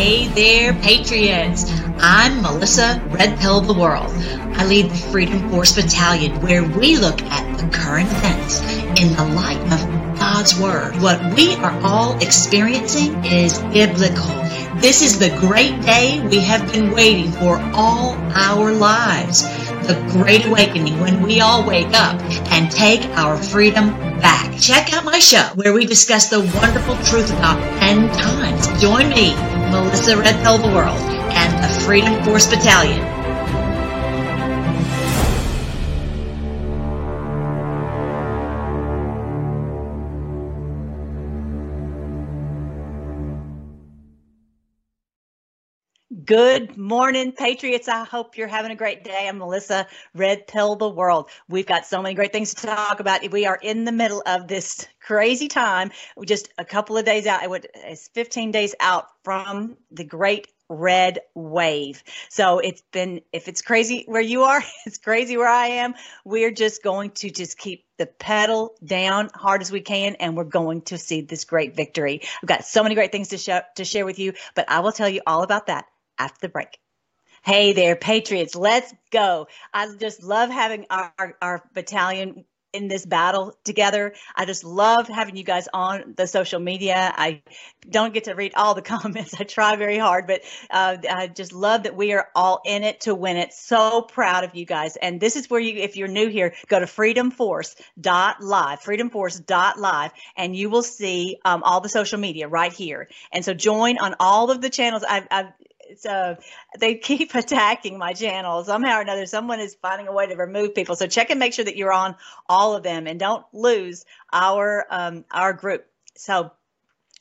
Hey there, Patriots. I'm Melissa Red Pill of the World. I lead the Freedom Force Battalion where we look at the current events in the light of God's Word. What we are all experiencing is biblical. This is the great day we have been waiting for all our lives. The great awakening when we all wake up and take our freedom back. Check out my show where we discuss the wonderful truth about end times. Join me, Melissa Red Pill the World, and the Freedom Force Battalion Good morning, Patriots. I hope you're having a great day. I'm Melissa Red Pill the World. We've got so many great things to talk about. We are in the middle of this crazy time. We're just a couple of days out. It's 15 days out from the great red wave. So it's been, if it's crazy where you are, it's crazy where I am. We're just going to just keep the pedal down hard as we can, and we're going to see this great victory. I've got so many great things to, show, to share with you, but I will tell you all about that after the break. Hey there, Patriots. Let's go. I just love having our, our battalion in this battle together. I just love having you guys on the social media. I don't get to read all the comments. I try very hard, but uh, I just love that we are all in it to win it. So proud of you guys. And this is where you, if you're new here, go to freedomforce.live, freedomforce.live, and you will see um, all the social media right here. And so join on all of the channels. I've, I've so they keep attacking my channel somehow or another. Someone is finding a way to remove people. So check and make sure that you're on all of them, and don't lose our um, our group. So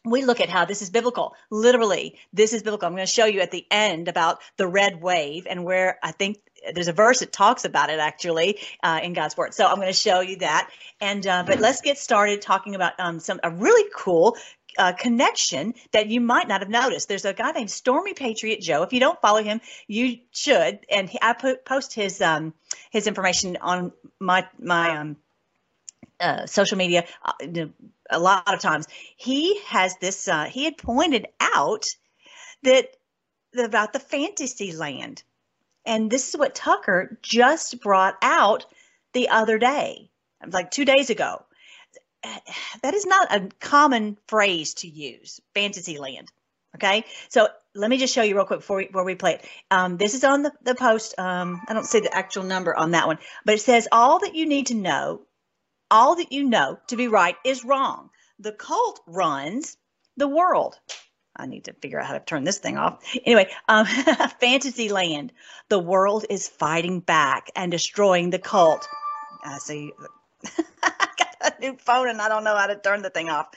we look at how this is biblical. Literally, this is biblical. I'm going to show you at the end about the red wave and where I think there's a verse that talks about it actually uh, in God's word. So I'm going to show you that. And uh, but let's get started talking about um, some a really cool uh, connection that you might not have noticed. There's a guy named Stormy Patriot Joe. If you don't follow him, you should. And he, I put post his um, his information on my my um, uh, social media uh, a lot of times. He has this. Uh, he had pointed out that about the fantasy land, and this is what Tucker just brought out the other day, like two days ago that is not a common phrase to use, Fantasyland. Okay, so let me just show you real quick before we, before we play it. Um, this is on the, the post. Um, I don't see the actual number on that one, but it says all that you need to know, all that you know to be right is wrong. The cult runs the world. I need to figure out how to turn this thing off. Anyway, um, Fantasyland. The world is fighting back and destroying the cult. I see. new phone and I don't know how to turn the thing off.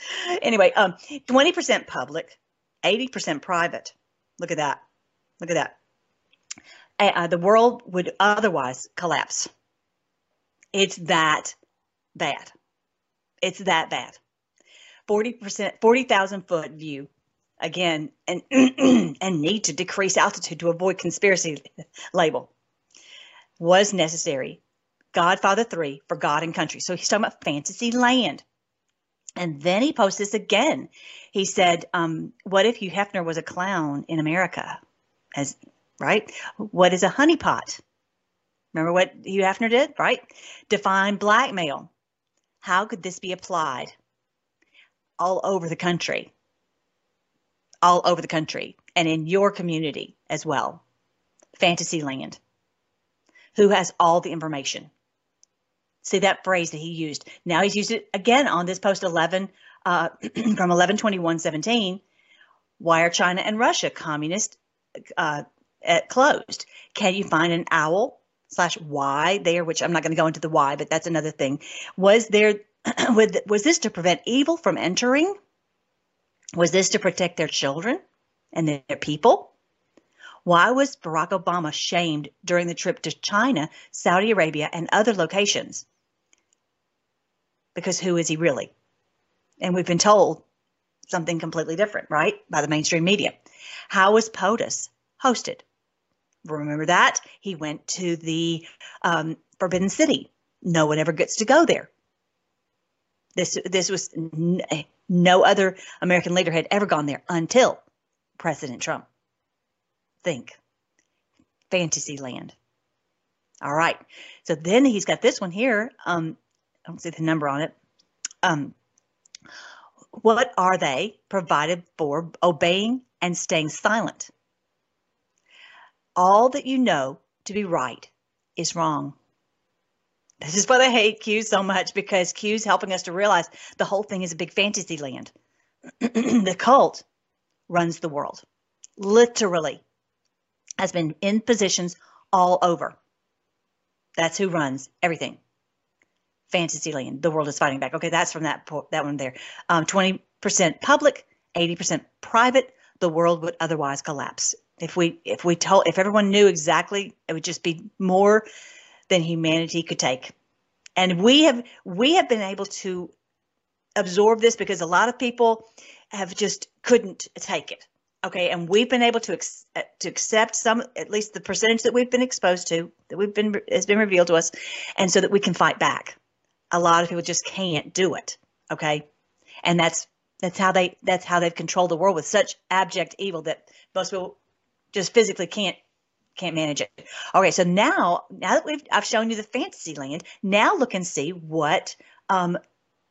Anyway, um, 20% public, 80% private. Look at that. Look at that. Uh, the world would otherwise collapse. It's that bad. It's that bad. 40%, 40,000 foot view again, and, and need to decrease altitude to avoid conspiracy label was necessary Godfather 3 for God and Country. So he's talking about fantasy land. And then he posts this again. He said, um, What if Hugh Hefner was a clown in America? As right? What is a honeypot? Remember what Hugh Hefner did, right? Define blackmail. How could this be applied all over the country? All over the country and in your community as well. Fantasyland. Who has all the information? See that phrase that he used. Now he's used it again on this post 11 uh, from 112117. Why are China and Russia communist uh, closed? Can you find an owl slash why there? Which I'm not going to go into the why, but that's another thing. Was there was this to prevent evil from entering? Was this to protect their children and their people? Why was Barack Obama shamed during the trip to China, Saudi Arabia, and other locations? Because who is he really? And we've been told something completely different, right? By the mainstream media. How was POTUS hosted? Remember that? He went to the um, Forbidden City. No one ever gets to go there. This, this was n- no other American leader had ever gone there until President Trump. think? Fantasy land. All right. So then he's got this one here. Um, I don't see the number on it. Um, what are they provided for obeying and staying silent? All that you know to be right is wrong. This is why they hate Q so much because Q's helping us to realize the whole thing is a big fantasy land. the cult runs the world, literally, has been in positions all over. That's who runs everything. Fantasyland, the world is fighting back. Okay, that's from that that one there. Um, 20% public, 80% private. The world would otherwise collapse if we if we told if everyone knew exactly. It would just be more than humanity could take. And we have we have been able to absorb this because a lot of people have just couldn't take it. Okay, and we've been able to ex- to accept some, at least the percentage that we've been exposed to, that we've been has been revealed to us, and so that we can fight back. A lot of people just can't do it. Okay, and that's that's how they that's how they've controlled the world with such abject evil that most people just physically can't can't manage it. Okay, so now now that we've I've shown you the fantasy land, now look and see what um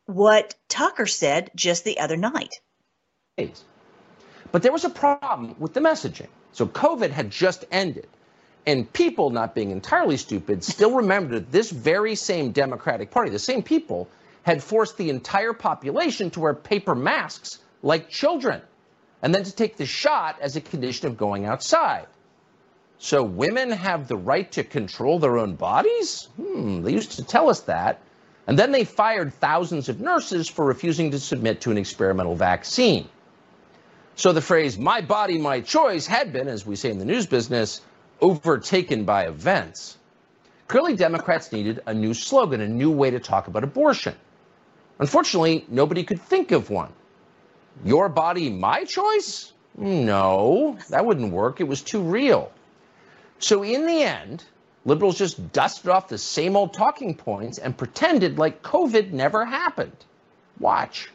what Tucker said just the other night. But there was a problem with the messaging. So COVID had just ended. And people, not being entirely stupid, still remembered that this very same Democratic Party, the same people, had forced the entire population to wear paper masks like children, and then to take the shot as a condition of going outside. So women have the right to control their own bodies? Hmm, they used to tell us that. And then they fired thousands of nurses for refusing to submit to an experimental vaccine. So the phrase, my body, my choice, had been, as we say in the news business, overtaken by events. Clearly, Democrats needed a new slogan, a new way to talk about abortion. Unfortunately, nobody could think of one. Your body, my choice? No, that wouldn't work. It was too real. So in the end, liberals just dusted off the same old talking points and pretended like COVID never happened. Watch.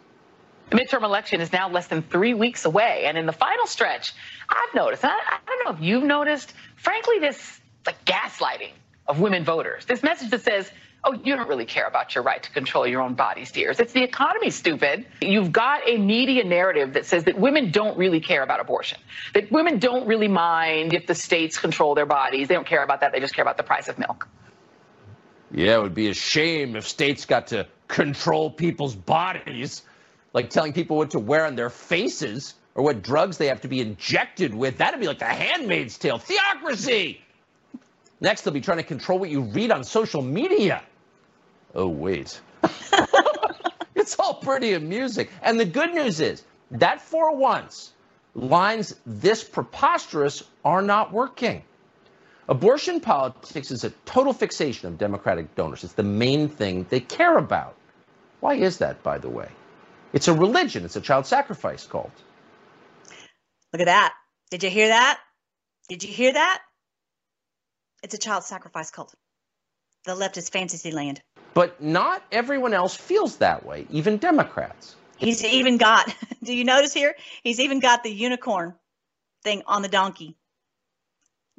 The midterm election is now less than three weeks away. And in the final stretch, I've noticed, I, I don't know if you've noticed, frankly, this like gaslighting of women voters. This message that says, oh, you don't really care about your right to control your own bodies, dears. It's the economy, stupid. You've got a media narrative that says that women don't really care about abortion, that women don't really mind if the states control their bodies. They don't care about that. They just care about the price of milk. Yeah, it would be a shame if states got to control people's bodies like telling people what to wear on their faces or what drugs they have to be injected with. That'd be like the handmaid's tale. Theocracy! Next, they'll be trying to control what you read on social media. Oh, wait. it's all pretty amusing. And the good news is that for once, lines this preposterous are not working. Abortion politics is a total fixation of Democratic donors. It's the main thing they care about. Why is that, by the way? It's a religion. It's a child sacrifice cult. Look at that. Did you hear that? Did you hear that? It's a child sacrifice cult. The left is fantasy land. But not everyone else feels that way, even Democrats. He's even got, do you notice here? He's even got the unicorn thing on the donkey.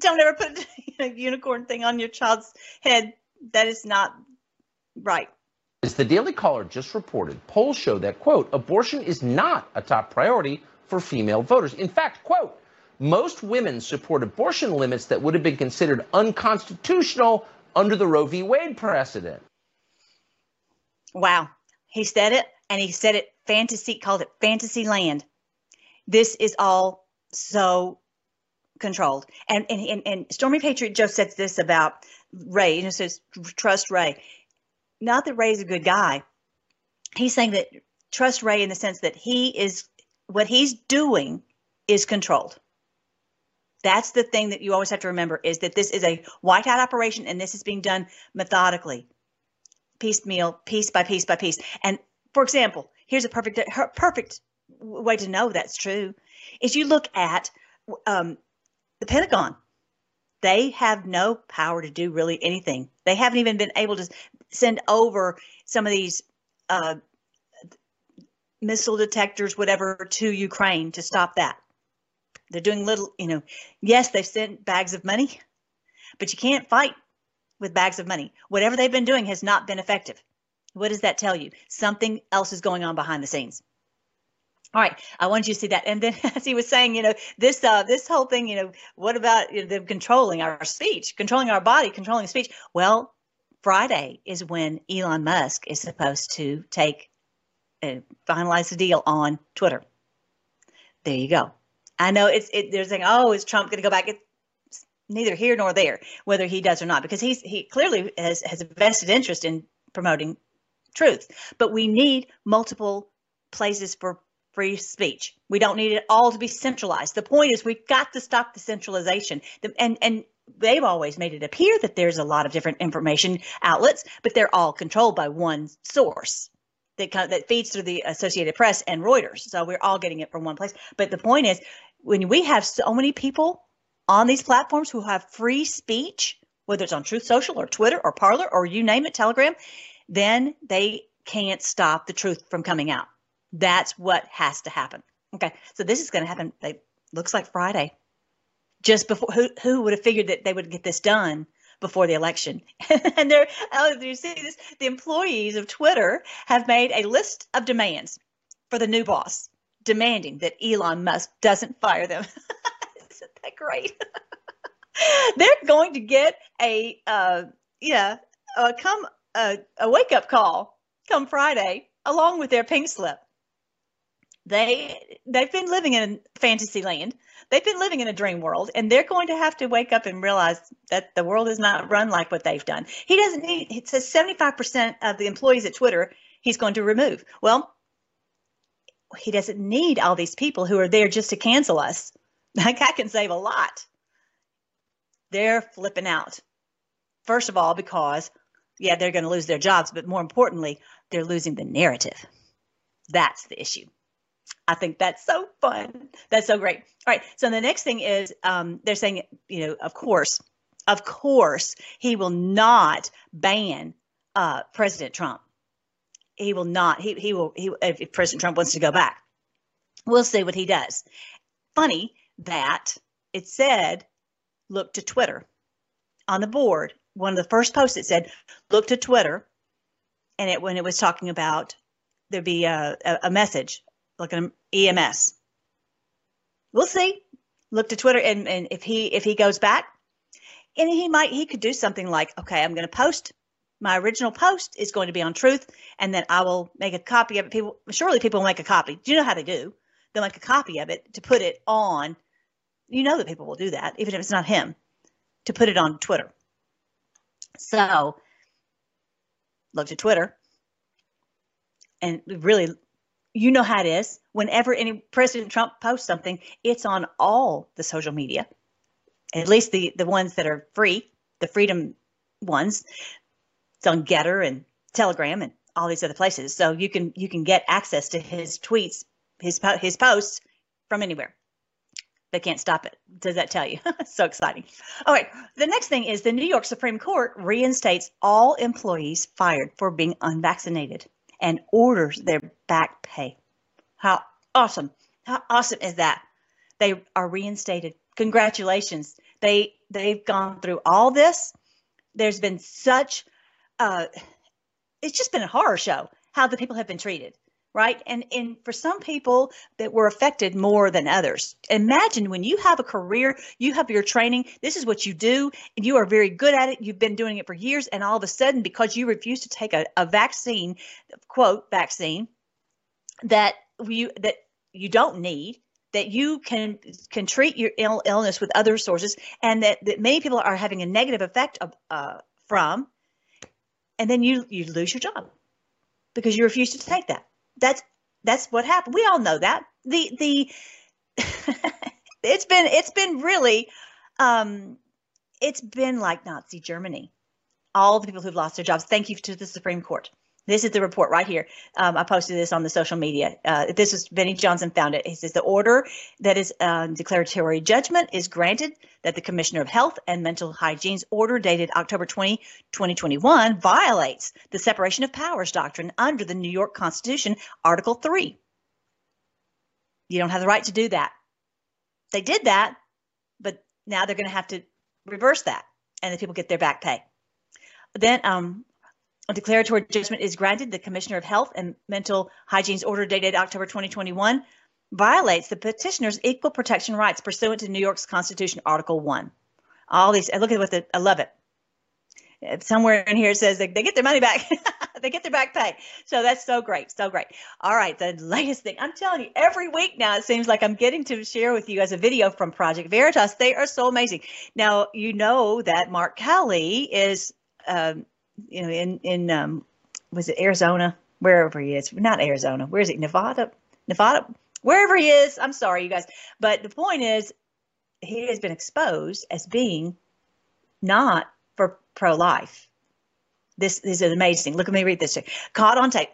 Don't ever put a unicorn thing on your child's head. That is not right. As the Daily Caller just reported, polls show that, quote, abortion is not a top priority for female voters. In fact, quote, most women support abortion limits that would have been considered unconstitutional under the Roe v. Wade precedent. Wow. He said it, and he said it fantasy, called it fantasy land. This is all so controlled. And and, and, Stormy Patriot Joe said this about Ray, you know, says trust Ray not that Ray's a good guy. He's saying that trust Ray in the sense that he is what he's doing is controlled. That's the thing that you always have to remember is that this is a white hat operation and this is being done methodically, piecemeal, piece by piece by piece. And for example, here's a perfect perfect way to know that's true is you look at um, the Pentagon. They have no power to do really anything. They haven't even been able to send over some of these uh, missile detectors, whatever, to Ukraine to stop that. They're doing little, you know, yes, they've sent bags of money, but you can't fight with bags of money. Whatever they've been doing has not been effective. What does that tell you? Something else is going on behind the scenes. All right, I wanted you to see that. And then, as he was saying, you know, this uh, this whole thing, you know, what about you know, them controlling our speech, controlling our body, controlling speech? Well, Friday is when Elon Musk is supposed to take and finalize the deal on Twitter. There you go. I know it's it, they're saying, oh, is Trump going to go back? It's neither here nor there whether he does or not because he's he clearly has has a vested interest in promoting truth. But we need multiple places for free speech. We don't need it all to be centralized. The point is we've got to stop the centralization. And and they've always made it appear that there's a lot of different information outlets, but they're all controlled by one source that that feeds through the Associated Press and Reuters. So we're all getting it from one place. But the point is, when we have so many people on these platforms who have free speech, whether it's on Truth Social or Twitter or Parler or you name it, Telegram, then they can't stop the truth from coming out. That's what has to happen. Okay, so this is going to happen. It looks like Friday. Just before, who who would have figured that they would get this done before the election? and there, oh, you see this? The employees of Twitter have made a list of demands for the new boss, demanding that Elon Musk doesn't fire them. Isn't that great? They're going to get a uh, yeah, uh, come uh, a wake up call come Friday along with their pink slip they they've been living in fantasy land. They've been living in a dream world and they're going to have to wake up and realize that the world is not run like what they've done. He doesn't need it says 75% of the employees at twitter he's going to remove. Well he doesn't need all these people who are there just to cancel us. That guy can save a lot. They're flipping out. First of all because yeah they're going to lose their jobs but more importantly they're losing the narrative. That's the issue I think that's so fun. That's so great. All right. So the next thing is um, they're saying, you know, of course, of course, he will not ban uh, President Trump. He will not. He he will. He if President Trump wants to go back, we'll see what he does. Funny that it said, look to Twitter on the board. One of the first posts it said, look to Twitter, and it when it was talking about there'd be a, a, a message like an EBS. We'll see. Look to Twitter, and, and if he if he goes back, and he might he could do something like, okay, I'm going to post my original post is going to be on Truth, and then I will make a copy of it. People surely people will make a copy. Do you know how they do? They'll make a copy of it to put it on. You know that people will do that, even if it's not him, to put it on Twitter. So look to Twitter and really you know how it is. Whenever any President Trump posts something, it's on all the social media, at least the the ones that are free, the freedom ones. It's on Gettr and Telegram and all these other places. So you can you can get access to his tweets, his his posts from anywhere. They can't stop it. Does that tell you? so exciting. All right. The next thing is the New York Supreme Court reinstates all employees fired for being unvaccinated and orders their back pay. How awesome! How awesome is that? They are reinstated. Congratulations. They they've gone through all this. There's been such uh it's just been a horror show how the people have been treated right? And and for some people that were affected more than others. Imagine when you have a career, you have your training, this is what you do, and you are very good at it. You've been doing it for years, and all of a sudden, because you refuse to take a, a vaccine, quote, vaccine, that you that you don't need, that you can can treat your Ill, illness with other sources, and that, that many people are having a negative effect of, uh, from, and then you you lose your job because you refuse to take that that's that's what happened. We all know that. The the it's been it's been really um it's been like Nazi Germany. All the people who've lost their jobs. Thank you to the Supreme Court. This is the report right here. Um, I posted this on the social media. Uh, this is Benny Johnson found it. He says the order that is uh, declaratory judgment is granted that the Commissioner of Health and Mental Hygiene's order dated October 20, 2021 violates the separation of powers doctrine under the New York Constitution, Article 3. You don't have the right to do that. they did that, but now they're going to have to reverse that, and the people get their back pay. Then um, a declaratory judgment is granted. The Commissioner of Health and Mental Hygiene's order dated October 2021 violates the petitioner's equal protection rights pursuant to New York's Constitution, Article 1. All these, look at what the, I love it. Somewhere in here it says they, they get their money back. they get their back pay. So that's so great. So great. All right. The latest thing I'm telling you, every week now, it seems like I'm getting to share with you guys a video from Project Veritas. They are so amazing. Now, you know that Mark Kelly is, um, you know, in, in, um, was it Arizona? Wherever he is, not Arizona. Where is it? Nevada? Nevada? Wherever he is. I'm sorry, you guys. But the point is, he has been exposed as being not for pro life. This, this is amazing. Look at me read this. Caught on tape.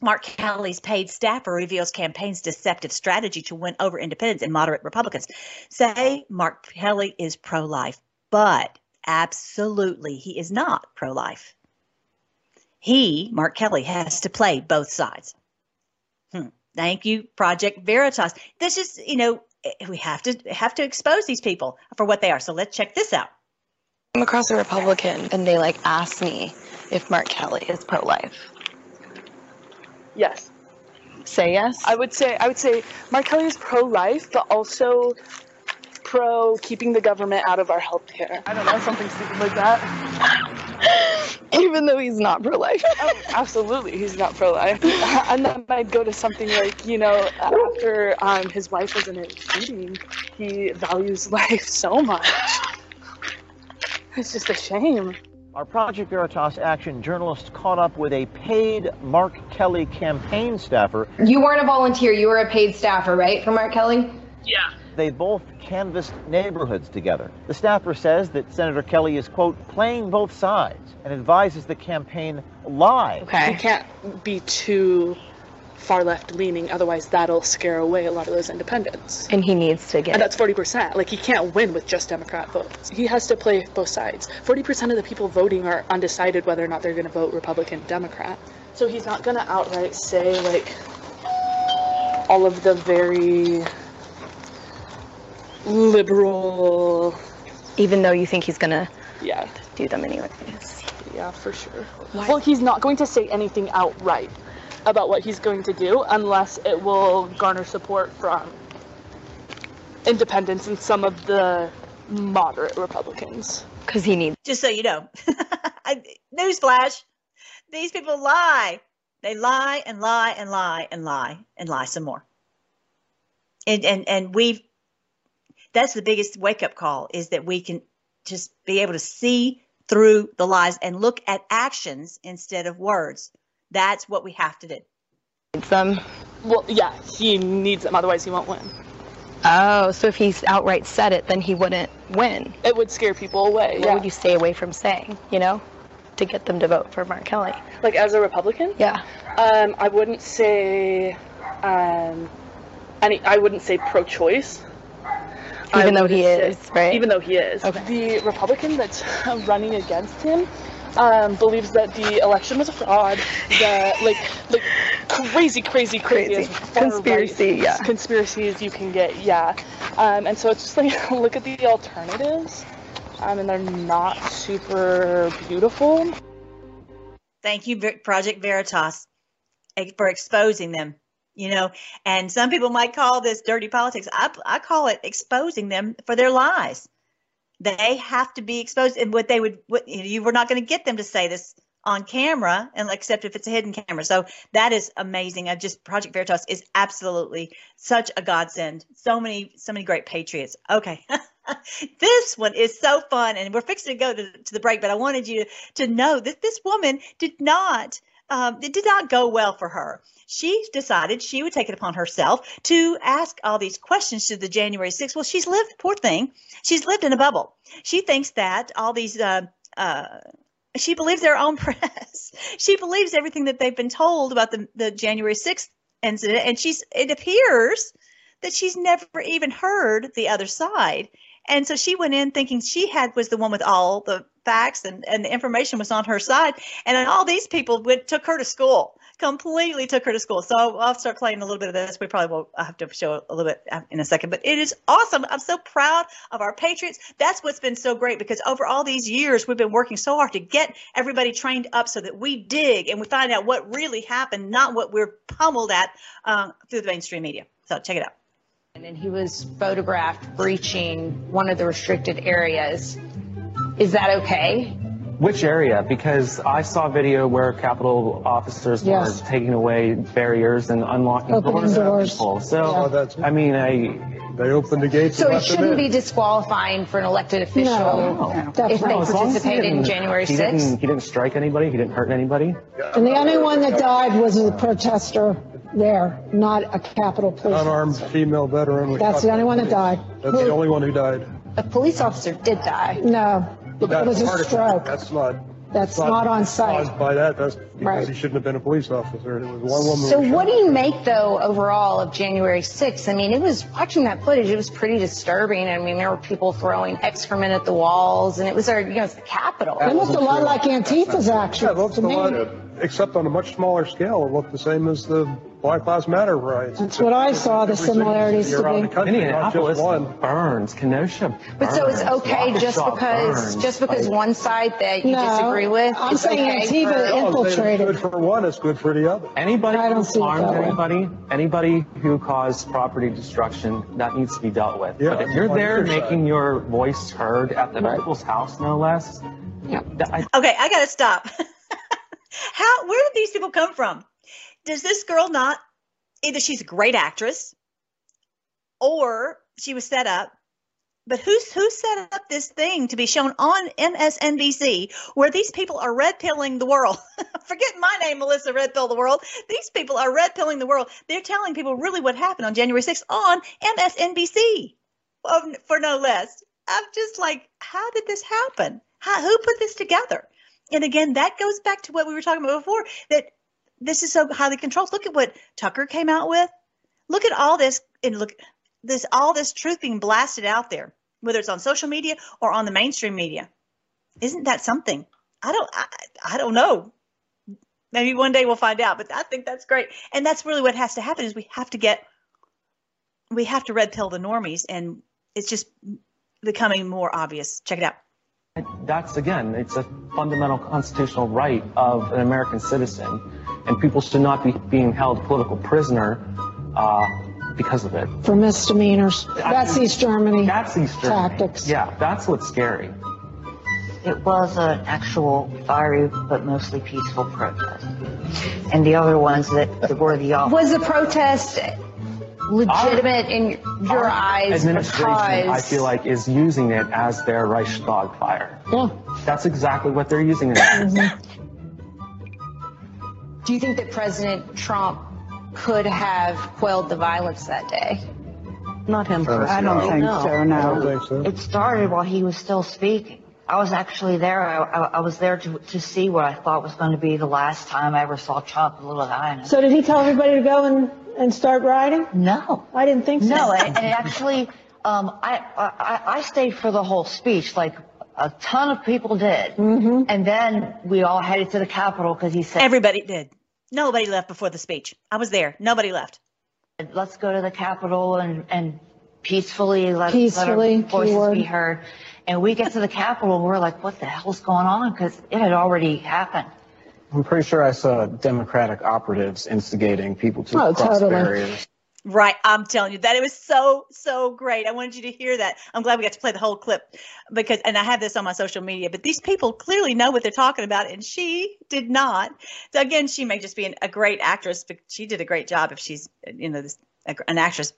Mark Kelly's paid staffer reveals campaign's deceptive strategy to win over independents and moderate Republicans. Say Mark Kelly is pro life, but absolutely he is not pro life. He, Mark Kelly, has to play both sides. Hmm. Thank you, Project Veritas. This is, you know, we have to have to expose these people for what they are. So let's check this out. I'm across a Republican and they like asked me if Mark Kelly is pro life. Yes. Say yes. I would say I would say Mark Kelly is pro life, but also pro keeping the government out of our healthcare. I don't know, something stupid like that. Even though he's not pro life. oh, absolutely, he's not pro life. and then I'd go to something like, you know, after um, his wife was in a shooting, he values life so much. It's just a shame. Our Project Veritas Action journalist caught up with a paid Mark Kelly campaign staffer. You weren't a volunteer, you were a paid staffer, right, for Mark Kelly? Yeah. They both canvassed neighborhoods together. The staffer says that Senator Kelly is, quote, playing both sides and advises the campaign lie. Okay. He can't be too far left leaning, otherwise that'll scare away a lot of those independents. And he needs to get. And that's 40%. Like, he can't win with just Democrat votes. He has to play both sides. 40% of the people voting are undecided whether or not they're going to vote Republican, Democrat. So he's not going to outright say, like, all of the very liberal. Even though you think he's gonna Yeah, do them anyways. yeah, for sure. Well, he's not going to say anything outright about what he's going to do unless it will garner support from independents and some of the moderate Republicans. Because he needs. Just so you know, newsflash: these people lie. They lie and lie and lie and lie and lie some more. And and and we've that's the biggest wake up call is that we can just be able to see through the lies and look at actions instead of words. That's what we have to do. needs them. Well, yeah, he needs them, otherwise he won't win. Oh, so if he's outright said it, then he wouldn't win. It would scare people away. What yeah. would you stay away from saying? You know, to get them to vote for Mark Kelly. like as a Republican? Yeah. Um, I wouldn't say um, any. I wouldn't say pro-choice. I Even though would he say- is, right? Even though he is. Okay. The Republican that's running against him um, believes that the election was a fraud. That like like crazy, crazy, crazy, Crazy. Conspiracy, right yeah. Conspiracy as you can get, yeah. Um, and so it's just like look at the alternatives, um, and they're not super beautiful. Thank you, Project Veritas, eh, for exposing them. You know, and some people might call this dirty politics. I, I call it exposing them for their lies. They have to be exposed, and what they would, what you, were not going to get them to say this on camera, and except if it's a hidden camera. So that is amazing. I just Project Veritas is absolutely such a godsend. So many, so many great patriots. Okay. this one is so fun, and we're fixing to go to, to the break. But I wanted you to know that this woman did not. Um, it did not go well for her. She decided she would take it upon herself to ask all these questions to the January 6th. Well, she's lived, poor thing, she's lived in a bubble. She thinks that all these, uh, uh, she believes their own press. she believes everything that they've been told about the, the January 6th incident. And she's, it appears that she's never even heard the other side. And so she went in thinking she had was the one with all the facts and, and the information was on her side. And all these people went took her to school completely took her to school. So I'll, I'll start playing a little bit of this. We probably will I'll have to show a little bit in a second, but it is awesome. I'm so proud of our Patriots. That's what's been so great because over all these years, we've been working so hard to get everybody trained up so that we dig and we find out what really happened, not what we're pummeled at uh, through the mainstream media. So check it out. And he was photographed breaching one of the restricted areas. Is that okay? Which area? Because I saw video where Capitol officers Yes. were taking away barriers and unlocking Opening doors. at doors. people. So, Yeah. I mean, I, They opened the gates So and it shouldn't be disqualifying for an elected official No, if definitely. they No, as long as he participated in didn't- January he Didn't, he didn't strike anybody. He didn't hurt anybody. And the only one that died was a protester there, not a Capitol police. Unarmed female veteran. was That's the only one that died. That's the only one who died. A police officer did die. No, it That's was a part of stroke. That's not. That's not on site. Caused by that, that's Right. because he shouldn't have been a police officer. It was one woman. So who was what do shot. you make though overall of January 6th? I mean, it was watching that footage. It was pretty disturbing. I mean, there were people throwing excrement at the walls, and it was our, you know, it's the Capitol. It looked a lot like Antifa's Yeah, actions it looks a lot, me. Except on a much smaller scale, it looked the same as the Black Lives Matter riots. That's what I saw, the similarities to around me. the country, not Indianapolis just one. burns. Kenosha But so it's burns. okay just because burns. just because Like, one side that you No, disagree with, I'm it's saying okay Antifa for- No, I'm saying infiltrated. It's good for one, it's good for the other. Anybody I don't who harmed anybody, anybody who caused property destruction, that needs to be dealt with. Yeah, but if you're on there either side. making your voice heard at the people's house, no less, Yeah. I, Okay, I gotta stop. How? Where did these people come from? Does this girl not? Either she's a great actress, or she was set up. But who's who set up this thing to be shown on MSNBC where these people are red pilling the world? Forget my name, Melissa Red Pill the World. These people are red pilling the world. They're telling people really what happened on January 6th on MSNBC, for no less. I'm just like, how did this happen? How, who put this together? And again, that goes back to what we were talking about before that this is so highly controlled. Look at what Tucker came out with. Look at all this and look this all this truth being blasted out there, whether it's on social media or on the mainstream media. Isn't that something? I don't I, I don't know. Maybe one day we'll find out, but I think that's great. And that's really what has to happen is we have to get we have to red pill the normies and it's just becoming more obvious. Check it out. That's again, it's a fundamental constitutional right of an American citizen, and people should not be being held political prisoner uh, because of it. For misdemeanors. That's East Germany. That's East Germany. Tactics. Yeah, that's what's scary. It was an actual fiery but mostly peaceful protest. And the other ones that, that were the opposite. Was the protest legitimate in your Our eyes administration, I feel like, is using it as their Reichstag fire. Yeah. That's exactly what they're using it as. Mm-hmm. do you think that President Trump could have quelled the violence that day? Not him personally. I don't think so, no. think so. It started while he was still speaking. I was actually there. I, I, I was there to, to see what I thought was going to be the last time I ever saw Trump in Little Diana. So did he tell everybody to go and, and start riding? no. I didn't think so. No, and, and actually, um, I, I I stayed for the whole speech, like a ton of people did, Mm-hmm. and then we all headed to the Capitol because he said, Everybody did. Nobody left before the speech. I was there. Nobody left. "Let's go to the Capitol and and peacefully let, Peacefully, let our voices keyword. be heard." And we get to the Capitol, and we're like, "What the hell's going on?" Because it had already happened. I'm pretty sure I saw Democratic operatives instigating people to Oh, cross totally. barriers. Right. I'm telling you that it was so, so great. I wanted you to hear that. I'm glad we got to play the whole clip because, and I have this on my social media, but these people clearly know what they're talking about and she did not. So again, she may just be an, a great actress, but she did a great job if she's, you know, this, an actress.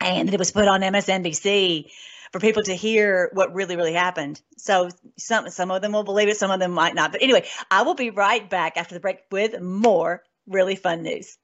And it was put on MSNBC for people to hear what really, really happened. So some, some of them will believe it, some of them might not. But anyway, I will be right back after the break with more really fun news.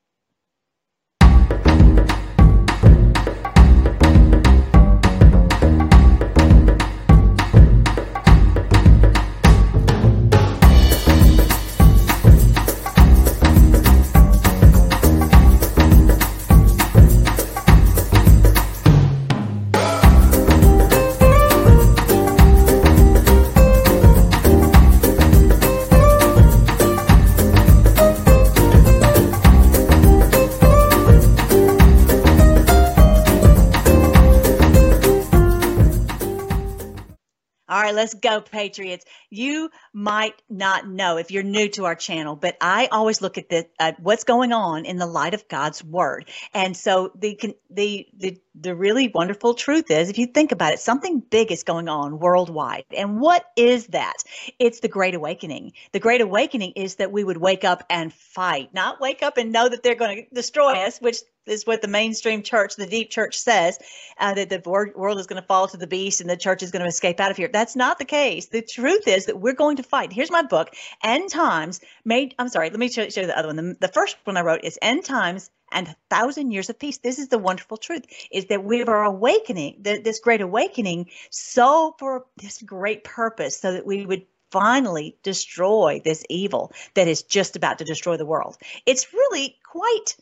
Right, let's go, Patriots. You might not know if you're new to our channel, but I always look at the uh, what's going on in the light of God's word. And so the the the the really wonderful truth is, if you think about it, something big is going on worldwide. And what is that? It's the Great Awakening. The Great Awakening is that we would wake up and fight, not wake up and know that they're going to destroy us, which is what the mainstream church, the deep church says, uh, that the world is going to fall to the beast and the church is going to escape out of here. That's not the case. The truth is that we're going to fight. Here's my book, End Times. Made. I'm sorry. Let me show, show you the other one. The, the first one I wrote is End Times and a thousand years of peace. This is the wonderful truth: is that we are awakening, this great awakening, so for this great purpose, so that we would finally destroy this evil that is just about to destroy the world. It's really quite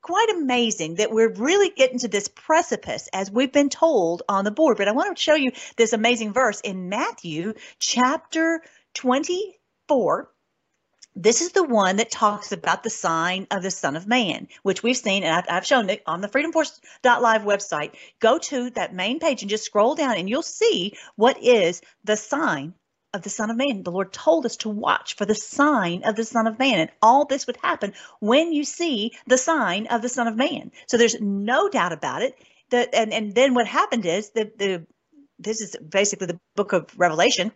quite amazing that we're really getting to this precipice as we've been told on the board. But I want to show you this amazing verse in Matthew chapter 24. This is the one that talks about the sign of the Son of Man, which we've seen, and I've, I've shown it on the freedomforce.live website. Go to that main page and just scroll down, and you'll see what is the sign of the Son of Man. The Lord told us to watch for the sign of the Son of Man. And all this would happen when you see the sign of the Son of Man. So there's no doubt about it. That and, and then what happened is the the this is basically the book of Revelation.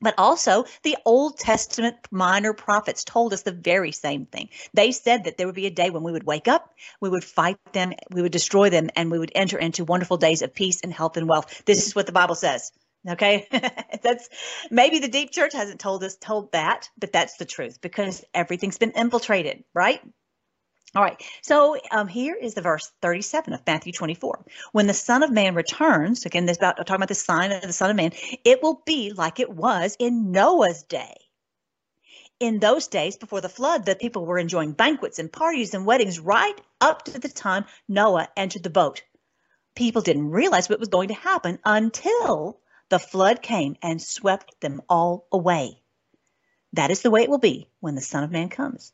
But also, the Old Testament minor prophets told us the very same thing. They said that there would be a day when we would wake up, we would fight them, we would destroy them, and we would enter into wonderful days of peace and health and wealth. This is what the Bible says. Okay. that's maybe the deep church hasn't told us told that, but that's the truth because everything's been infiltrated, right? All right. So um, here is the verse 37 of Matthew 24. When the Son of Man returns, again, this about talking about the sign of the Son of Man, it will be like it was in Noah's day. In those days before the flood, the people were enjoying banquets and parties and weddings right up to the time Noah entered the boat. People didn't realize what was going to happen until the flood came and swept them all away. That is the way it will be when the Son of Man comes.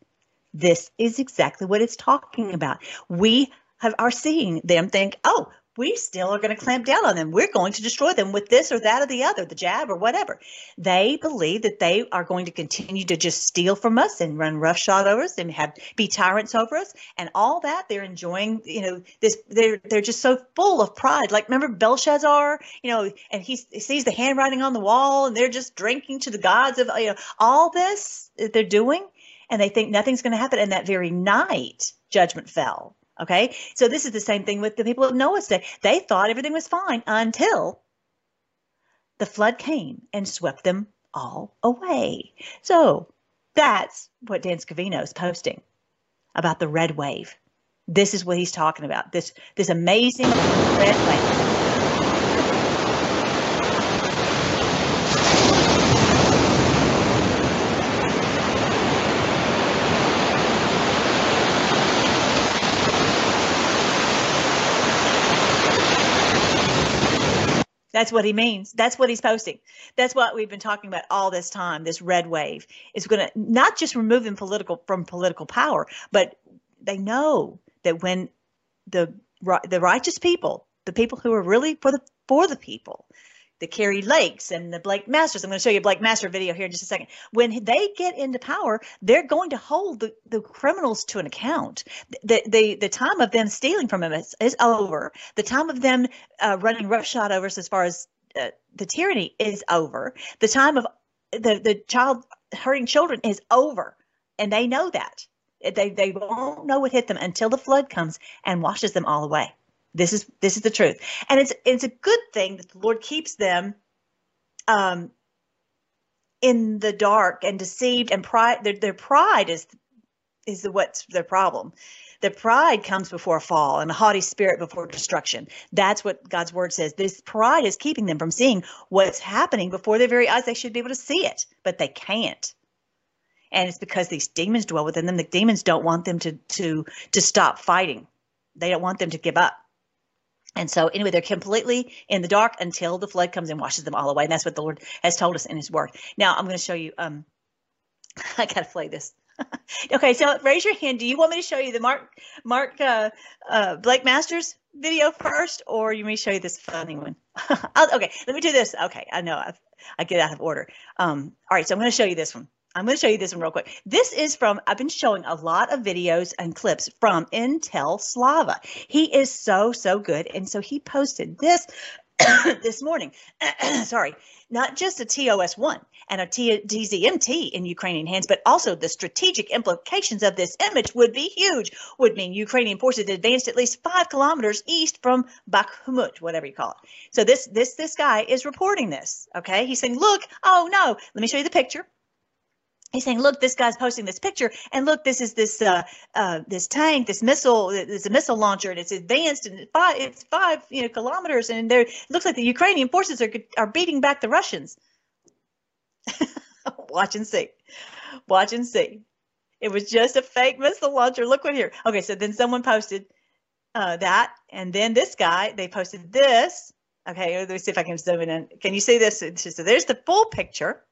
This is exactly what it's talking about. We have, are seeing them think, oh, we still are going to clamp down on them. We're going to destroy them with this or that or the other, the jab or whatever. They believe that they are going to continue to just steal from us and run roughshod over us and have be tyrants over us and all that. They're enjoying, you know, this. They're they're just so full of pride. Like remember Belshazzar, you know, and he, he sees the handwriting on the wall, and they're just drinking to the gods of you know all this that they're doing, and they think nothing's going to happen. And that very night, judgment fell Okay. So this is the same thing with the people of Noah's day. They thought everything was fine until the flood came and swept them all away. So that's what Dan Scavino is posting about the red wave. This is what he's talking about. This this amazing red wave. That's what he means. That's what he's posting. That's what we've been talking about all this time. This red wave is going to not just remove them political from political power, but they know that when the the righteous people, the people who are really for the for the people, the Kari Lakes and the Blake Masters. I'm going to show you a Blake Master video here in just a second. When they get into power, they're going to hold the, the criminals to an account. The, the, the time of them stealing from them is, is over. The time of them uh, running roughshod over us as far as uh, the tyranny is over. The time of the, the child hurting children is over. And they know that. They, they won't know what hit them until the flood comes and washes them all away. This is this is the truth, and it's it's a good thing that the Lord keeps them um, in the dark and deceived and pride. Their, their pride is is the, what's their problem. The pride comes before a fall and a haughty spirit before destruction. That's what God's word says. This pride is keeping them from seeing what's happening before their very eyes. They should be able to see it, but they can't. And it's because these demons dwell within them. The demons don't want them to to to stop fighting. They don't want them to give up. And so, anyway, they're completely in the dark until the flood comes and washes them all away. And that's what the Lord has told us in His Word. Now, I'm going to show you. Um, I got to play this. okay, so raise your hand. Do you want me to show you the Mark Mark uh, uh, Blake Masters video first, or you may show you this funny one? okay, let me do this. Okay, I know I've, I get out of order. Um, all right, so I'm going to show you this one. I'm going to show you this one real quick. This is from, I've been showing a lot of videos and clips from Intel Slava. He is so, so good. And so he posted this this morning. Sorry, not just a TOS 1 and a DZMT in Ukrainian hands, but also the strategic implications of this image would be huge, would mean Ukrainian forces advanced at least five kilometers east from Bakhmut, whatever you call it. So this this this guy is reporting this. Okay, he's saying, look, oh no, let me show you the picture he's saying, look, this guy's posting this picture, and look, this is this uh, uh, this tank, this missile, it's a missile launcher, and it's advanced, and it's five, it's five you know kilometers, and there it looks like the Ukrainian forces are are beating back the Russians. Watch and see, watch and see. It was just a fake missile launcher. Look what here. Okay, so then someone posted uh, that, and then this guy they posted this. Okay, let me see if I can zoom in. Can you see this? So there's the full picture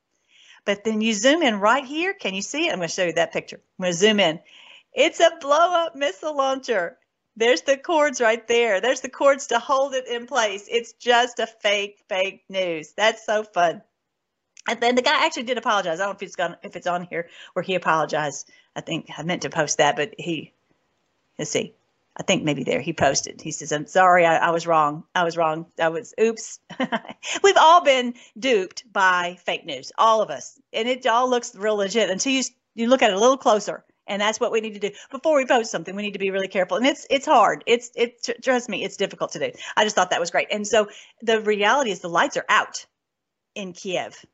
but then you zoom in right here. Can you see it? I'm going to show you that picture. I'm going to zoom in. It's a blow up missile launcher. There's the cords right there. There's the cords to hold it in place. It's just a fake, fake news. That's so fun. And then the guy actually did apologize. I don't know if it's gone, if it's on here where he apologized. I think I meant to post that, but he, let's see. I think maybe there he posted. He says, "I'm sorry, I, I was wrong. I was wrong. I was oops." We've all been duped by fake news, all of us, and it all looks real legit until you you look at it a little closer. And that's what we need to do before we post something. We need to be really careful, and it's it's hard. It's it trust me, it's difficult to do. I just thought that was great. And so the reality is the lights are out in Kiev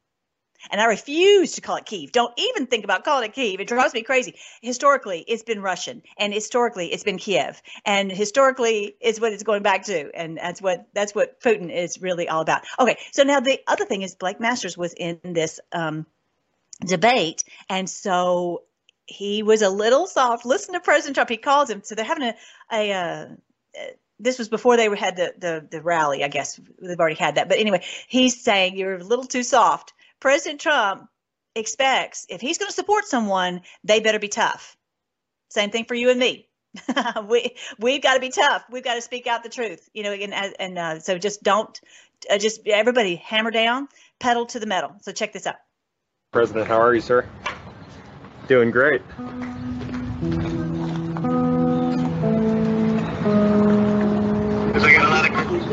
and I refuse to call it Kiev. Don't even think about calling it Kiev. It drives me crazy. Historically, it's been Russian, and historically, it's been Kiev, and historically, is what it's going back to, and that's what that's what Putin is really all about. Okay, so now the other thing is Blake Masters was in this um, debate, and so he was a little soft. Listen to President Trump. He calls him. So they're having a a. Uh, this was before they had the, the the rally, I guess they've already had that. But anyway, he's saying you're a little too soft President Trump expects if he's going to support someone, they better be tough. Same thing for you and me. we we've got to be tough. We've got to speak out the truth. You know, and and uh, so just don't uh, just everybody hammer down, pedal to the metal. So check this out. President, how are you, sir? Doing great.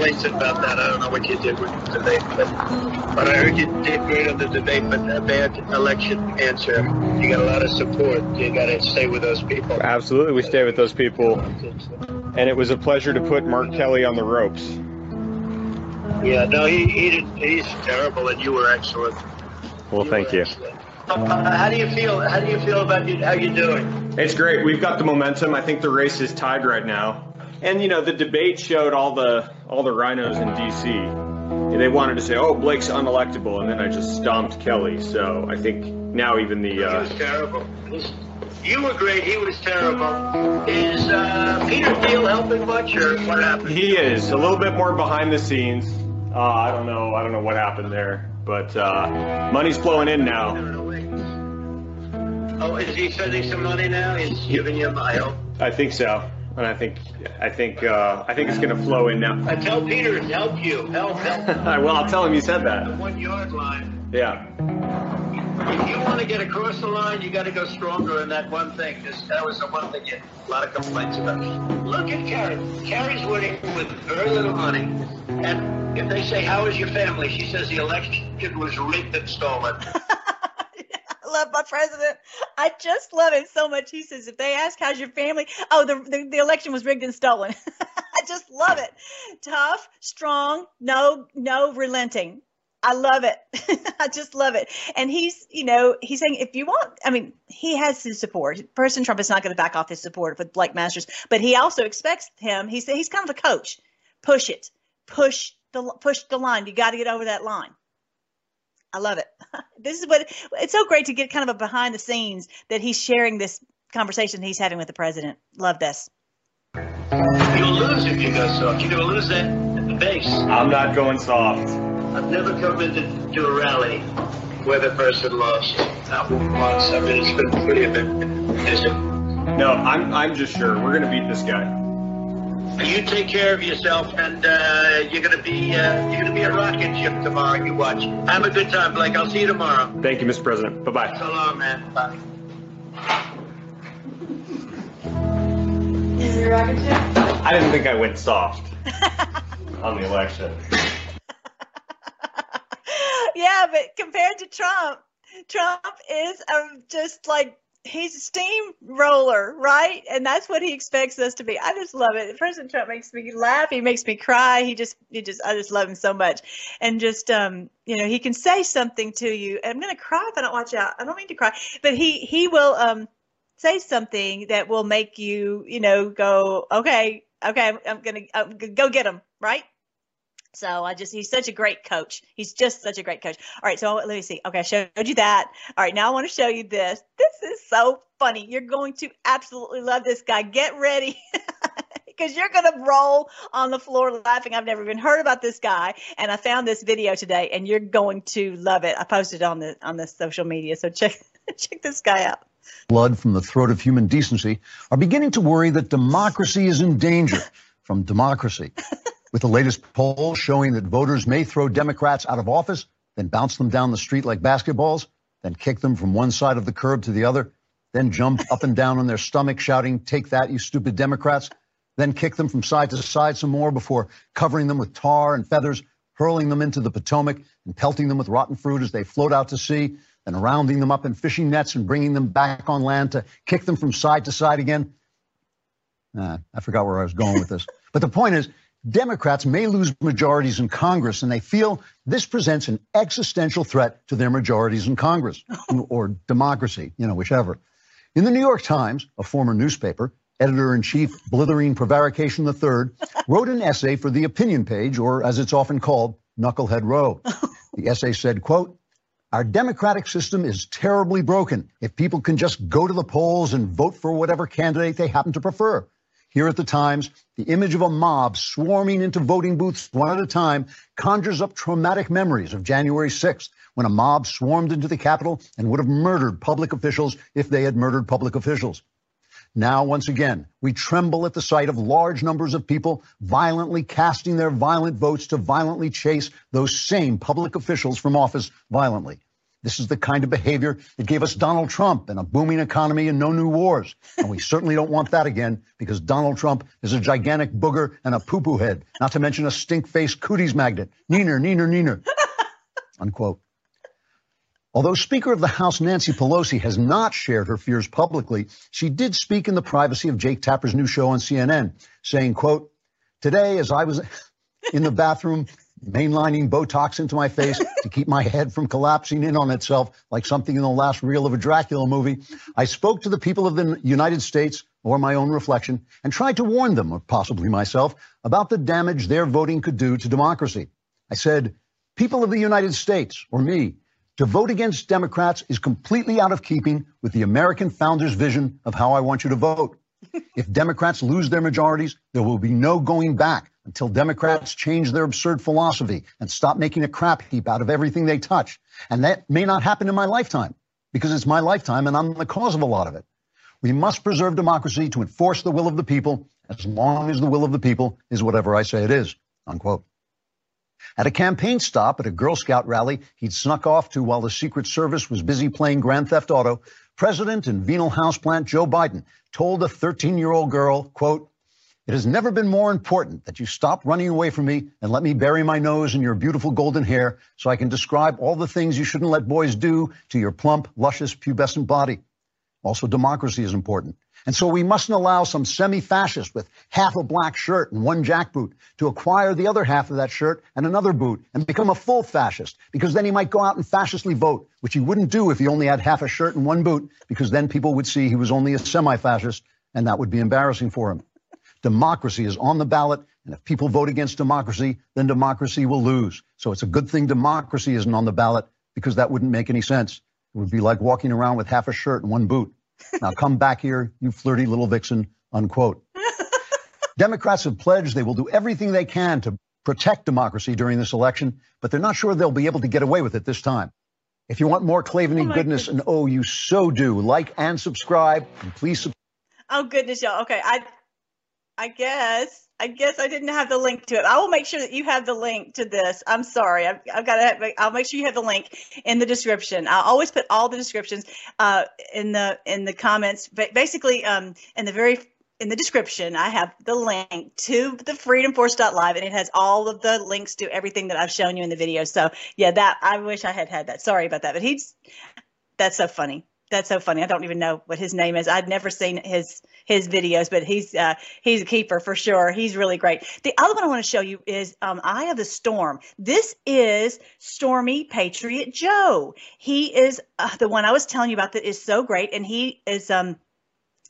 Complaints about that. I don't know what you did with the debate, but, but I heard you did great on the debate, but a bad election answer. You got a lot of support. You got to stay with those people. Absolutely, we stay with those people. And it was a pleasure to put Mark Kelly on the ropes. Yeah, no, he, he did, he's terrible, and you were excellent. Well, you thank you. Excellent. Uh, how do you feel? How do you feel about you, how you doing? It's great. We've got the momentum. I think the race is tied right now. And you know, the debate showed all the all the rhinos in D.C. They wanted to say, "Oh, Blake's unelectable," and then I just stomped Kelly. So I think now even the uh, he was terrible. You were great. He was terrible. Is uh, Peter Thiel helping much, or what happened? He is a little bit more behind the scenes. Uh, I don't know. I don't know what happened there, but uh, money's flowing in now. Oh, is he sending some money now? He's giving you a mile. I think so and I think I think uh, I think it's going to flow in now. I tell Peter to help you. Help, help. well, I'll tell him you said that. The one yard line. Yeah. If you want to get across the line, you got to go stronger in that one thing. Because that was the one thing you a lot of complaints about. Look at Kari. Kari's winning with very little money, and if they say, "How is your family?" she says, "The election was rigged and stolen." love my president. I just love him so much. He says, if they ask, how's your family? Oh, the, the, the election was rigged and stolen. I just love it. Tough, strong, no, no relenting. I love it. I just love it. And he's, you know, he's saying if you want, I mean, he has his support. President Trump is not going to back off his support with Blake Masters, but he also expects him. He's he's kind of a coach. Push it, push the push the line. You got to get over that line. I love it. This is what it's so great to get kind of a behind the scenes that he's sharing this conversation he's having with the president. Love this. You'll lose if you go soft. You're going to lose that at the base. I'm not going soft. I've never come into to a rally where the person lost. Not once. I mean, it's been pretty amazing. No, I'm I'm just sure we're gonna beat this guy. You take care of yourself, and uh, you're gonna be uh, you're gonna be a rocket ship tomorrow. You watch. Have a good time, Blake. I'll see you tomorrow. Thank you, Mr. President. Bye bye. So long, man. Bye. Is it rocket ship? I didn't think I went soft on the election. yeah, but compared to Trump, Trump is um, just like he's a steamroller, right? And that's what he expects us to be. I just love it. President Trump makes me laugh. He makes me cry. He just, he just, I just love him so much. And just, um, you know, he can say something to you. I'm gonna cry if I don't watch out. I don't mean to cry, but he, he will, um, say something that will make you, you know, go, okay, okay, I'm, I'm gonna, go get him, right? So I just, he's such a great coach. He's just such a great coach. All right. So let me see. Okay. I showed you that. All right. Now I want to show you this. This is so funny. You're going to absolutely love this guy. Get ready. because you're going to roll on the floor laughing. I've never even heard about this guy, and I found this video today, and you're going to love it. I posted on the on the social media, so check check this guy out. Blood from the throat of human decency are beginning to worry that democracy is in danger from democracy with the latest poll showing that voters may throw Democrats out of office, then bounce them down the street like basketballs, then kick them from one side of the curb to the other, then jump up and down on their stomach shouting, Take that, you stupid Democrats, then kick them from side to side some more before covering them with tar and feathers, hurling them into the Potomac and pelting them with rotten fruit as they float out to sea, then rounding them up in fishing nets and bringing them back on land to kick them from side to side again. Uh, I forgot where I was going with this. But the point is, Democrats may lose majorities in Congress, and they feel this presents an existential threat to their majorities in Congress or democracy, you know, whichever. In the New York Times, a former newspaper, editor in chief Blithering Prevarication III wrote an essay for the opinion page, or as it's often called, Knucklehead Row. The essay said, quote, our democratic system is terribly broken if people can just go to the polls and vote for whatever candidate they happen to prefer. Here at the Times, the image of a mob swarming into voting booths one at a time conjures up traumatic memories of January 6th, when a mob swarmed into the Capitol and would have murdered public officials if they had murdered public officials. Now, once again, we tremble at the sight of large numbers of people violently casting their violent votes to violently chase those same public officials from office violently. This is the kind of behavior that gave us Donald Trump and a booming economy and no new wars. And we certainly don't want that again because Donald Trump is a gigantic booger and a poo-poo head, not to mention a stink-faced cooties magnet. Neener, neener, neener. Unquote. Although Speaker of the House Nancy Pelosi has not shared her fears publicly, she did speak in the privacy of Jake Tapper's new show on CNN, saying, quote, Today, as I was in the bathroom mainlining Botox into my face to keep my head from collapsing in on itself like something in the last reel of a Dracula movie. I spoke to the people of the United States or my own reflection and tried to warn them, or possibly myself, about the damage their voting could do to democracy. I said, people of the United States, or me, to vote against Democrats is completely out of keeping with the American founders' vision of how I want you to vote. If Democrats lose their majorities, there will be no going back until Democrats change their absurd philosophy and stop making a crap heap out of everything they touch. And that may not happen in my lifetime because it's my lifetime and I'm the cause of a lot of it. We must preserve democracy to enforce the will of the people as long as the will of the people is whatever I say it is. Unquote. At a campaign stop at a Girl Scout rally he'd snuck off to while the Secret Service was busy playing Grand Theft Auto, President and venal houseplant Joe Biden told a 13 year old girl, quote, it has never been more important that you stop running away from me and let me bury my nose in your beautiful golden hair so I can describe all the things you shouldn't let boys do to your plump, luscious, pubescent body. Also, democracy is important. And so we mustn't allow some semi-fascist with half a black shirt and one jackboot to acquire the other half of that shirt and another boot and become a full fascist because then he might go out and fascistly vote, which he wouldn't do if he only had half a shirt and one boot because then people would see he was only a semi-fascist and that would be embarrassing for him. Democracy is on the ballot, and if people vote against democracy, then democracy will lose. So it's a good thing democracy isn't on the ballot because that wouldn't make any sense. It would be like walking around with half a shirt and one boot. Now come back here, you flirty little vixen, unquote. Democrats have pledged they will do everything they can to protect democracy during this election, but they're not sure they'll be able to get away with it this time. If you want more Klavan oh my goodness, and oh, you so do, like and subscribe, and please subscribe. Oh goodness, y'all. Okay, I, I guess, I guess I didn't have the link to it. I will make sure that you have the link to this. I'm sorry. I've, I've got to. I'll make sure you have the link in the description. I'll always put all the descriptions uh, in the in the comments. But basically, um, in the very in the description, I have the link to the freedomforce.live and it has all of the links to everything that I've shown you in the video. So yeah, that I wish I had had that. Sorry about that, but he's that's so funny. That's so funny. I don't even know what his name is. I'd never seen his his videos, but he's uh, he's a keeper for sure. He's really great. The other one I want to show you is um, Eye of the Storm. This is Stormy Patriot Joe. He is uh, the one I was telling you about that is so great, and he is um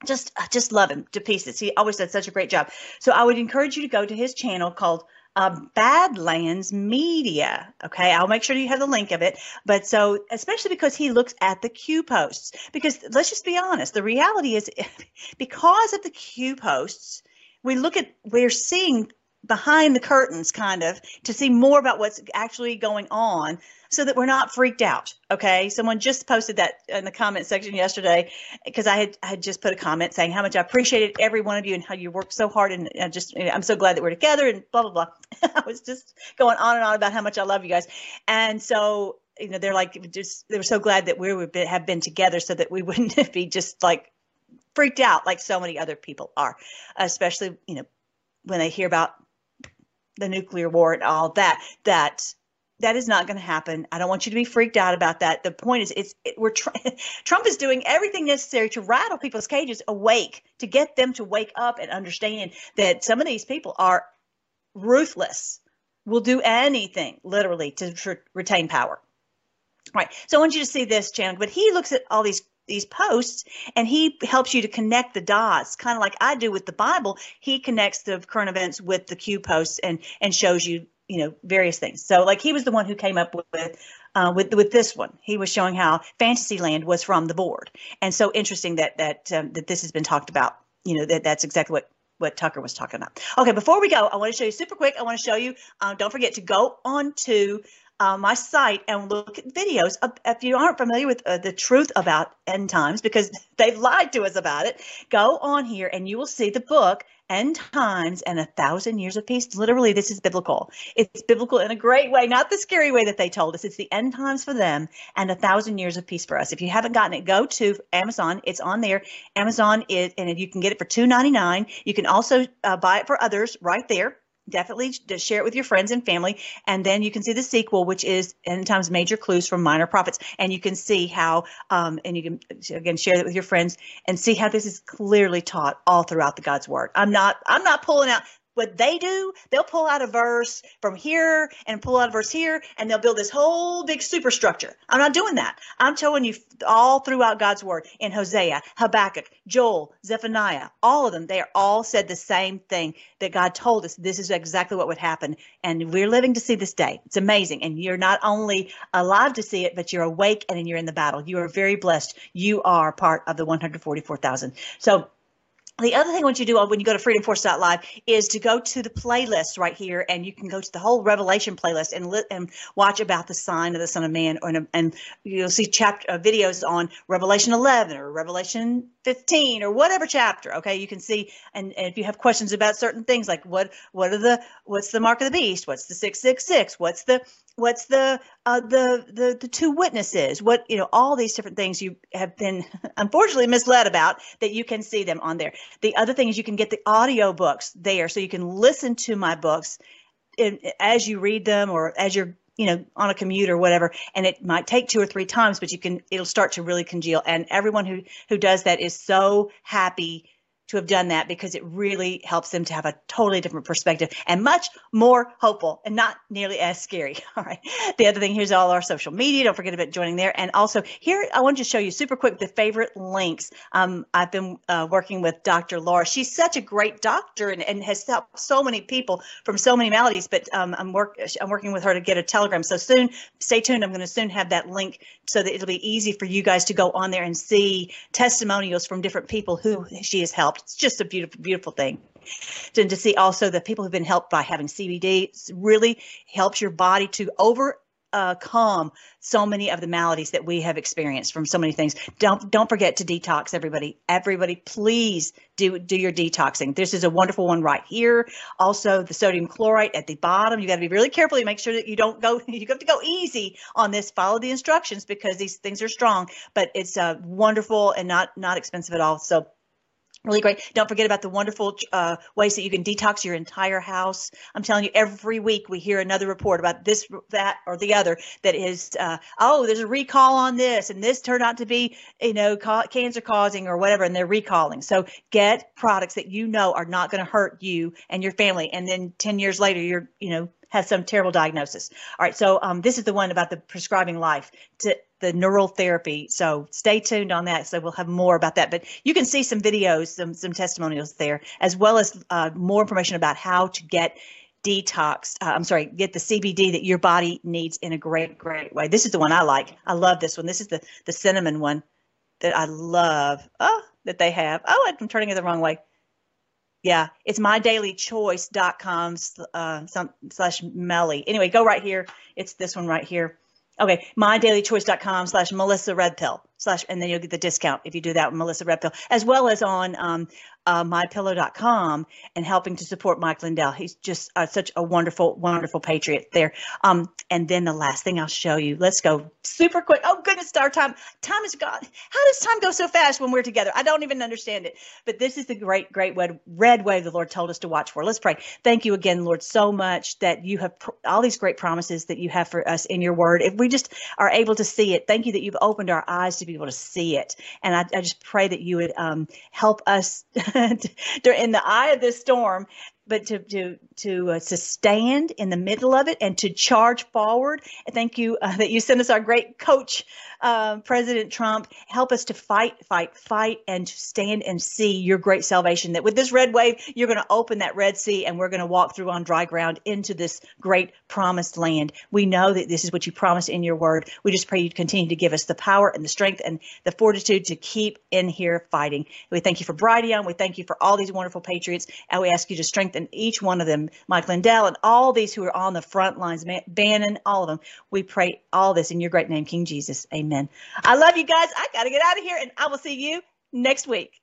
just just love him to pieces. He always does such a great job. So I would encourage you to go to his channel called uh, Badlands Media. Okay, I'll make sure you have the link of it. But so, especially because he looks at the Q posts, because let's just be honest, the reality is because of the Q posts, we look at we're seeing behind the curtains kind of to see more about what's actually going on so that we're not freaked out. Okay. Someone just posted that in the comment section yesterday because I had I had just put a comment saying how much I appreciated every one of you and how you worked so hard and I just I'm so glad that we're together and blah blah blah. I was just going on and on about how much I love you guys. And so you know they're like just they were so glad that we would be, have been together so that we wouldn't be just like freaked out like so many other people are, especially you know when they hear about the nuclear war and all that that that is not going to happen. I don't want you to be freaked out about that. The point is, it's it, we're tr- Trump is doing everything necessary to rattle people's cages awake, to get them to wake up and understand that some of these people are ruthless, will do anything literally to tr- retain power. All right. So I want you to see this channel, but he looks at all these these posts and he helps you to connect the dots kind of like i do with the bible he connects the current events with the q posts and and shows you you know various things. So like he was the one who came up with uh, with with this one. He was showing how Fantasyland was from the board, and so interesting that that um, that this has been talked about. You know that that's exactly what what Tucker was talking about. Okay, before we go, I want to show you super quick. I want to show you. Um, don't forget to go on to uh, my site and look at videos. If you aren't familiar with uh, the truth about end times, because they've lied to us about it, go on here and you will see the book End Times and a Thousand Years of Peace. Literally, this is biblical. It's biblical in a great way, not the scary way that they told us. It's the end times for them and a thousand years of peace for us. If you haven't gotten it, go to Amazon. It's on there. Amazon is, and you can get it for two ninety nine. You can also uh, buy it for others right there definitely just share it with your friends and family. And then you can see the sequel which is end times major clues from minor prophets. And you can see how um, and you can again share that with your friends and see how this is clearly taught all throughout the god's word. I'm not i'm not pulling out what they do, they'll pull out a verse from here and pull out a verse here, and they'll build this whole big superstructure. I'm not doing that. I'm telling you all throughout God's word in Hosea, Habakkuk, Joel, Zephaniah, all of them, they are all said the same thing that God told us this is exactly what would happen. And we're living to see this day. It's amazing. And you're not only alive to see it, but you're awake and you're in the battle. You are very blessed. You are part of the 144,000. So the other thing I want you to do when you go to freedomforce.live is to go to the playlist right here and you can go to the whole revelation playlist and li- and watch about the sign of the son of man and, and you'll see chapter uh, videos on revelation 11 or revelation 15 or whatever chapter okay? You can see and, and if you have questions about certain things like what what are the what's the mark of the beast? What's the 666 what's the what's the uh, the the the two witnesses? What you know all these different things you have been unfortunately misled about that you can see them on there. The other thing is you can get the audio books there so you can listen to my books in, as you read them or as you're you know on a commute or whatever and it might take two or three times but you can it'll start to really congeal. And everyone who who does that is so happy to have done that because it really helps them to have a totally different perspective and much more hopeful and not nearly as scary. All right. The other thing here's all our social media. Don't forget about joining there. And also here, I want to show you super quick the favorite links. Um, I've been uh, working with Dr. Laura. She's such a great doctor and, and has helped so many people from so many maladies. But um, I'm work I'm working with her to get a telegram. So soon, stay tuned. I'm going to soon have that link so that it'll be easy for you guys to go on there and see testimonials from different people who she has helped it's just a beautiful, beautiful thing. And to see also the people who've been helped by having CBD really helps your body to over overcome so many of the maladies that we have experienced from so many things. Don't don't forget to detox, everybody. Everybody, please do do your detoxing. This is a wonderful one right here. Also, the sodium chloride at the bottom. You got to be really careful. You make sure that you don't go. You have to go easy on this. Follow the instructions because these things are strong. But it's uh, wonderful and not not expensive at all. So really great. Don't forget about the wonderful uh, ways that you can detox your entire house. I'm telling you, every week we hear another report about this, that, or the other that is, uh, oh, there's a recall on this, and this turned out to be, you know, ca- cancer causing or whatever, and they're recalling. So get products that you know are not going to hurt you and your family, and then 10 years later, you're, you know, have some terrible diagnosis. All right, so um, this is the one about the prescribing life to the neural therapy. So stay tuned on that. So we'll have more about that. But you can see some videos, some some testimonials there, as well as uh, more information about how to get detox. Uh, I'm sorry, get the CBD that your body needs in a great, great way. This is the one I like. I love this one. This is the the cinnamon one that I love. Oh, that they have. Oh, I'm turning it the wrong way. Yeah, it's mydailychoice.com uh, slash Melly. Anyway, go right here. It's this one right here. Okay, mydailychoice.com slash Melissa Red Pill slash, and then you'll get the discount if you do that with Melissa Red Pill, as well as on um, uh, mypillow.com and helping to support Mike Lindell. He's just uh, such a wonderful, wonderful patriot there. Um, and then the last thing I'll show you, let's go super quick. Oh, goodness, our time. Time is gone. How does time go so fast when we're together? I don't even understand it. But this is the great, great red, red wave the Lord told us to watch for. Let's pray. Thank you again, Lord, so much that you have pr- all these great promises that you have for us in your word. If we just are able to see it, thank you that you've opened our eyes to be able to see it. And I, I just pray that you would um, help us in the eye of this storm but to to to uh, to stand in the middle of it and to charge forward. And thank you uh, that you sent us our great coach, uh, President Trump. Help us to fight, fight, fight, and to stand and see your great salvation. That with this red wave, you're going to open that Red Sea, and we're going to walk through on dry ground into this great promised land. We know that this is what you promised in your word. We just pray you continue to give us the power and the strength and the fortitude to keep in here fighting. We thank you for Brighteon. We thank you for all these wonderful patriots, and we ask you to strengthen strengthen each one of them, Mike Lindell and all these who are on the front lines, Bannon, all of them. We pray all this in your great name, King Jesus. Amen. I love you guys. I got to get out of here, and I will see you next week.